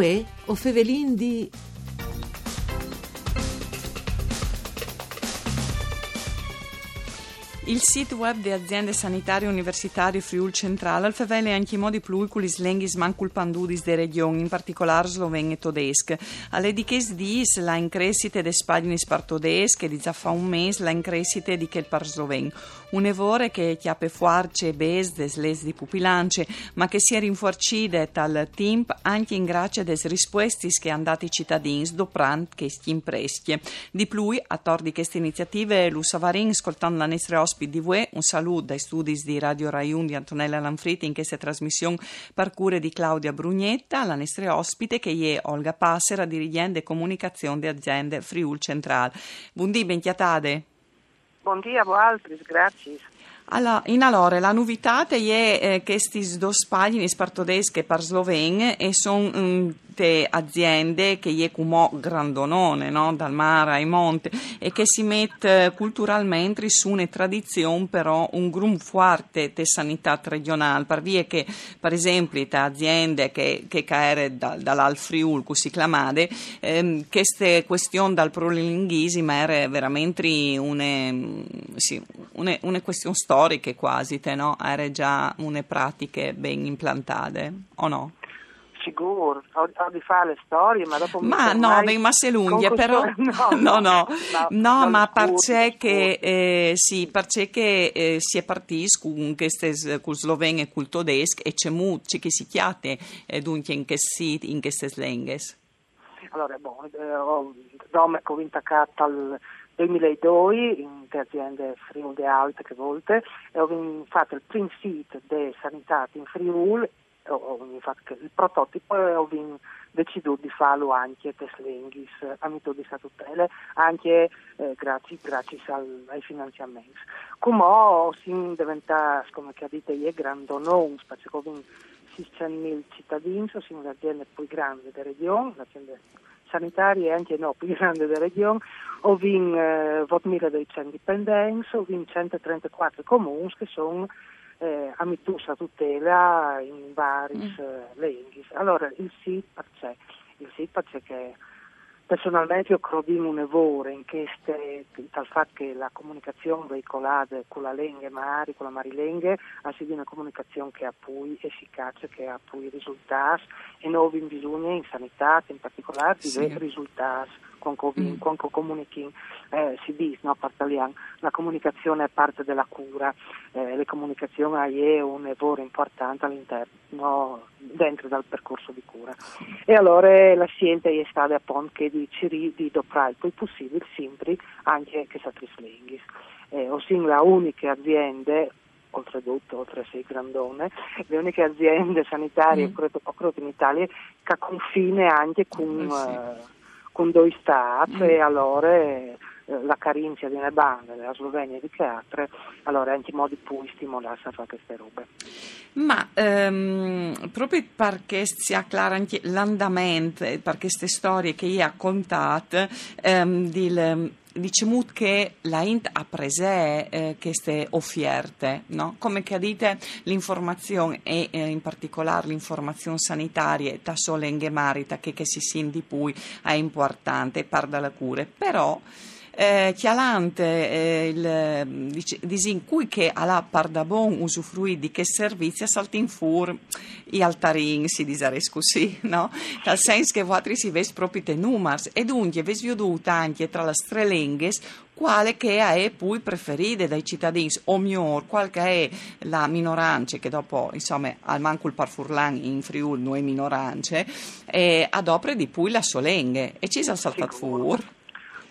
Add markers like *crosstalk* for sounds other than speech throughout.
Uè, o fevelin di... Il sito web di aziende sanitarie universitarie Friul Centrale al fevele anche i modi pluiculis lenghis mancul pandudis de regioni, in particolare slovene e tedesche. Alle diches dis la increscite de spaginis par tedesche di già fa un mese la increscite di quel par sloven. Un evore che chiappe fuarce e bes des les di pupilance, ma che si è rinforcide tal timp anche in grazia des rispuestis che andati i cittadini doprant che sti imprestie. Di plui, a tor di queste iniziative, Lu Savarin, ascoltando la nostra ospite di UE, un saluto dai studi di Radio Rai 1 di Antonella Lanfriti in questa trasmissione per cure di Claudia Brugnetta, la nostra ospite che è Olga Passera, dirigente comunicazione di aziende Friul Central. Buondì, bentiatade. Buondì a voi, grazie. Allora, in allora, la novità è eh, che questi due spagni spartodesche per slovene e sono um, molte aziende che è come grandonone, no? dal mare ai monti, e che si mette culturalmente su una tradizione però un grum forte di sanità regionale, per via che per esempio le aziende che, che caere da, dall'Alfriul, così chiamate, ehm, queste questioni dal prolinguismo era veramente una, sì, una, una questione storica quasi, te, no? era già una pratiche ben implantate, o no? Ho, di fare le storie, ma dopo ma no, beh, ma se lunghe, però *laughs* *laughs* no, no, no, no, ma perché che eh, sì, perché che eh, si è partito con queste con slovene e con tedesche e c'è molto che si chiate eh, dunque in queste in queste lingue. Allora, boh, eh, ho, ho convinto al 2002 in aziende Friuli Alte che volte e ho fatto il primo sito di sanità in Friuli il prototipo ho deciso di farlo anche per Slenghis, a metodi tutele, anche eh, grazie, grazie al, ai finanziamenti. Come si diventa, come dite, è grande non, perché con 600.000 cittadini, sono l'azienda più grande della regione, l'azienda sanitaria e anche no, più *laughs* grande della regione, ho vinto eh, 2.200 dipendenti, ho vinto 134 comuni che sono eh, amitusa tutela in vari mm. Eh, lingue. Allora il SIP c'è, il SIP c'è che personalmente io credo un errore in queste, dal fatto che la comunicazione veicolata con la lingua mari, con la marilenghe, ha sido una comunicazione che ha poi efficace, che ha poi risultati e non bisogna in sanità in particolare di sì. risultati quando, mm. quando comunichi eh, si dice, no, parliamo, la comunicazione è parte della cura, eh, la comunicazione è un lavoro importante all'interno, dentro del percorso di cura. E allora la scienza è stata appunto che di Ciri di il più possibile sempre anche che sa trislenghis. Eh, ossia la unica azienda oltretutto, oltre a sei grandone, le uniche aziende sanitarie mm. in Italia che confine anche con, eh sì. Con due stati mm. e allora eh, la Carinzia di banda, la Slovenia di che altre, allora anche modi più stimolati a fare queste robe. Ma ehm, proprio perché si acclara anche l'andamento, per queste storie che io ho contato, ehm, diciamo che la Int ha preso eh, queste offerte, no? come che dite l'informazione e eh, in particolare l'informazione sanitaria da solo in Marita che, che si sente poi è importante, parla la cure, però eh, chialante eh, il, dice, disin cui che alla pardabon usufrui di che servizi saltin fur i altarin si disares così *laughs* no? nel senso che voi si ves proprio te numers e dunque ves veduta anche tra le strelenghes quale che è poi preferita dai cittadini o miglior qual che è la minoranza che dopo insomma al manco il parfurlan in Friul noi minoranze e adopre di poi la solenghe. E ci sono saltato fuori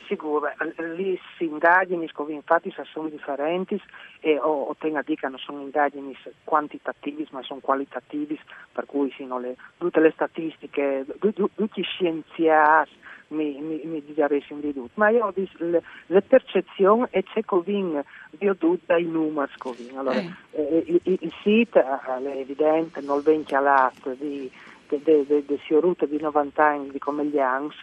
sicuro, lì si indagini, infatti sono differenti e o, o tenga di che non sono indagini quantitativi ma sono qualitativi, per cui sono le, tutte le statistiche, tutti i scienziati mi, mi, mi dichiaressero di tutto, ma io ho visto le, le percezioni e c'è covin vi ho tutto dai numeri covin. Allora, eh. Eh, il, il, sito è evidente, non ben chialato di de, de, de Siorute di 90 anni come gli Ans,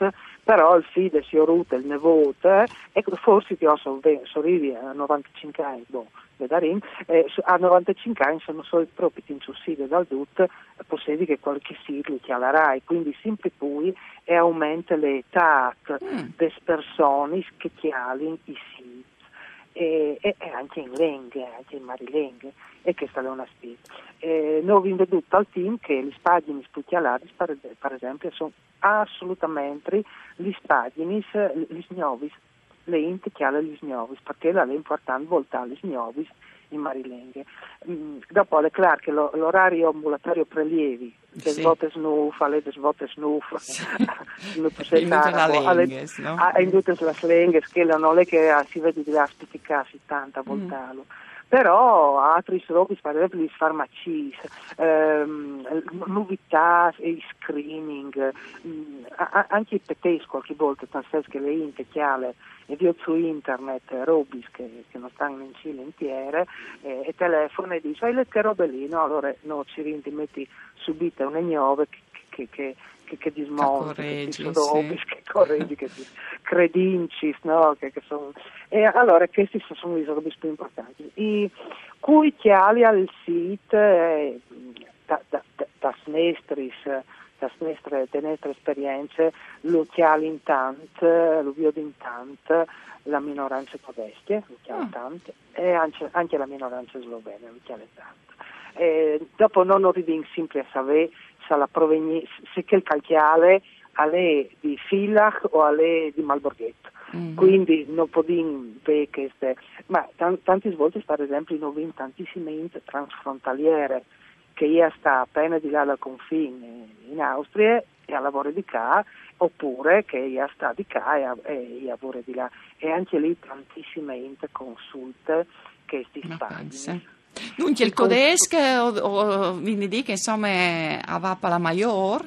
però il figlio di Siorute, il nevote, e forse ti ho sorrivi a 95 anni, boh, Vedarin, eh, a 95 anni sono solo proprio in sussidio dal DUT, possiede che qualche siglo che la RAI, quindi sempre poi e aumenta l'età mm. delle persone che chialin i siti e, e, anche in lingue, anche in marilingue, e questa è una spesa. Eh, noi abbiamo veduto al team che le pagine spucchialate, per, per esempio, sono assolutamente le pagine, le snovis, le int che ha le snovis, perché è importante voltare le snovis in Marilenghe. Mm, dopo è chiaro l'orario ambulatorio prelievi, le sì. svolte snufa, le svolte snufa, sì. *laughs* non in tutte le slenghe, che non è che si vede di là spiccicarsi tanta voltalo. Mm però altri robe, per esempio le farmacie, ehm, novità e screening, mh, mm, anche i petesco qualche volta, tanto che le inte chiale e via su internet robis che, che, non stanno in Cile intiere eh, e telefono e dice hai le robe lì, no? Allora no, ci metti subito un ignove che, che, che che, che dismonti, che ti sodopis, sì. che correggi, che ti credincis, no? Che, che son... E allora questi sono i robe più importanti. I cui chiali al sito eh, da, da, da, das das de nostre esperienze, lo chiali in tant, lo in tant, la minoranza tedesche, lo chiali in ah. tant, e anche, anche la minoranza slovena, lo chiali in tant. E dopo non arrivi sempre a sapere la provenienza, se che il calchiale alle di Villach o alle di Malborghetto. Mm-hmm. Quindi non possiamo vedere queste, ma t- tante volte per esempio non vedo tantissime int transfrontaliere che io sta appena di là dal confine in Austria e a lavoro di qua oppure che io sta di qua e, e lavoro di là e anche lì tantissime int consulte che si fanno. Dunque il tedesco, o, o quindi di che insomma aveva la maggior?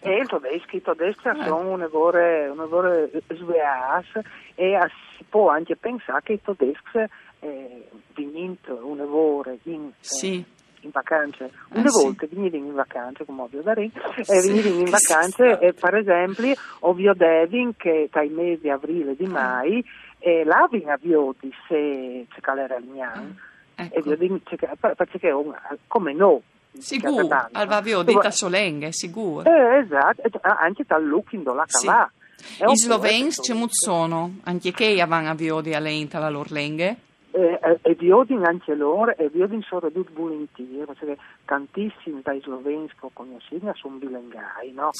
E il tedesco, i tedeschi eh. sono un lavoro, un lavoro sveas e si può anche pensare che i tedeschi eh, un lavoro in, sì. eh, in vacanze, una eh, volta sì. venivano in vacanze come ovvio da Ring, e sì, venivano in *laughs* vacanze e per esempio ovvio Devin che tra i mesi aprile di mai e là viene a Viodi se c'è calera il gnano Ecco. E io dico, perché come no, Sicuro, al dita solenghe, sicuro. Eh, esatto, anche dal looking la sì. I slovens c'è sono, anche che avevano avviodi all'enta la loro lenghe? E, e, e viodin anche loro, e viodin sono tutti volentieri, perché tantissimi dai sloveni che ho conosciuto sono bilengai, no?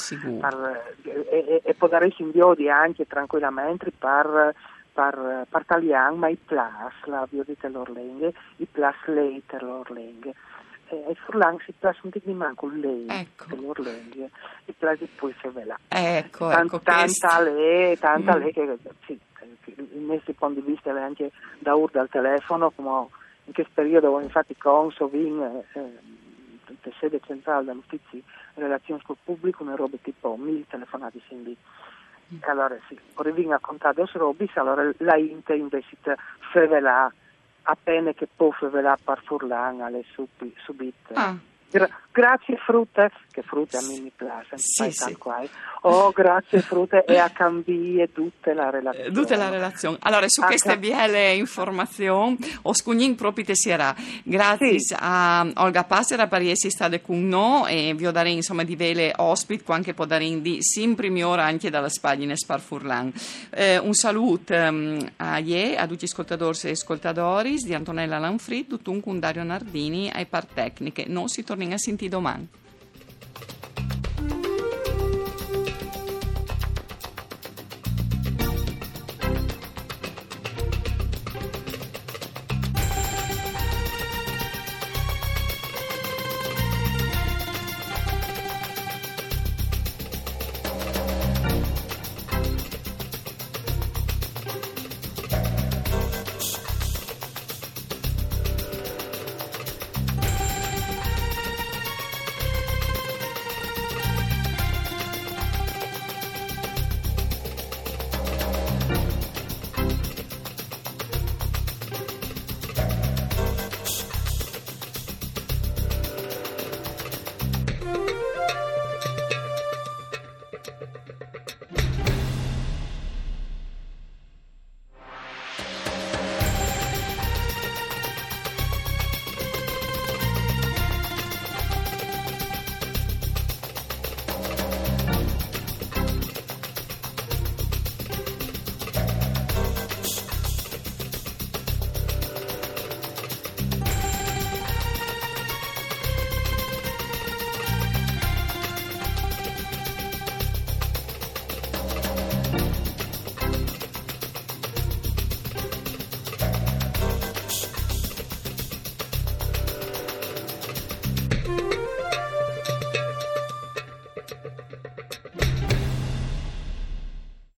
Per, e, e, e dare in viodi anche tranquillamente per Talian, ma i plus, la biodite l'Orlenghe, i plus later l'Orlenghe. Eh, e Furlan si plus un di manco lei ecco. l'Orlenghe, i plus di poi se ve la. Ecco, Tant, ecco tanta lei, tanta mm. lei che sì, il nostro punto di vista è anche da urda al telefono, come in che periodo infatti Conso, Vin, eh, sede centrale dell'ufficio relazioni col pubblico, una roba tipo mille telefonate in lì. Allora sì, arriviamo a contare robis, allora la Inter invece fevelà appena che può fevelà per furlan alle subite. Ah. Gra- grazie frutte, che frutte a me mi piace, sì, sì. Oh, grazie frutte e a cambiare tutta la relazione. Tutta la relazione. Allora, su a queste cam- belle informazioni, ho scugnin proprio te sera. Grazie sì. a Olga Passera per essere stata con noi e vi ho dato insomma di vele ospiti, anche può dare di sempre ora anche dalla Spagna Sparfurlan. Eh, un saluto um, a Ie, a tutti gli ascoltatori e ascoltatori di Antonella Lanfrid, tutto un Dario Nardini e par tecniche. Non si torna también ha é sentido mal.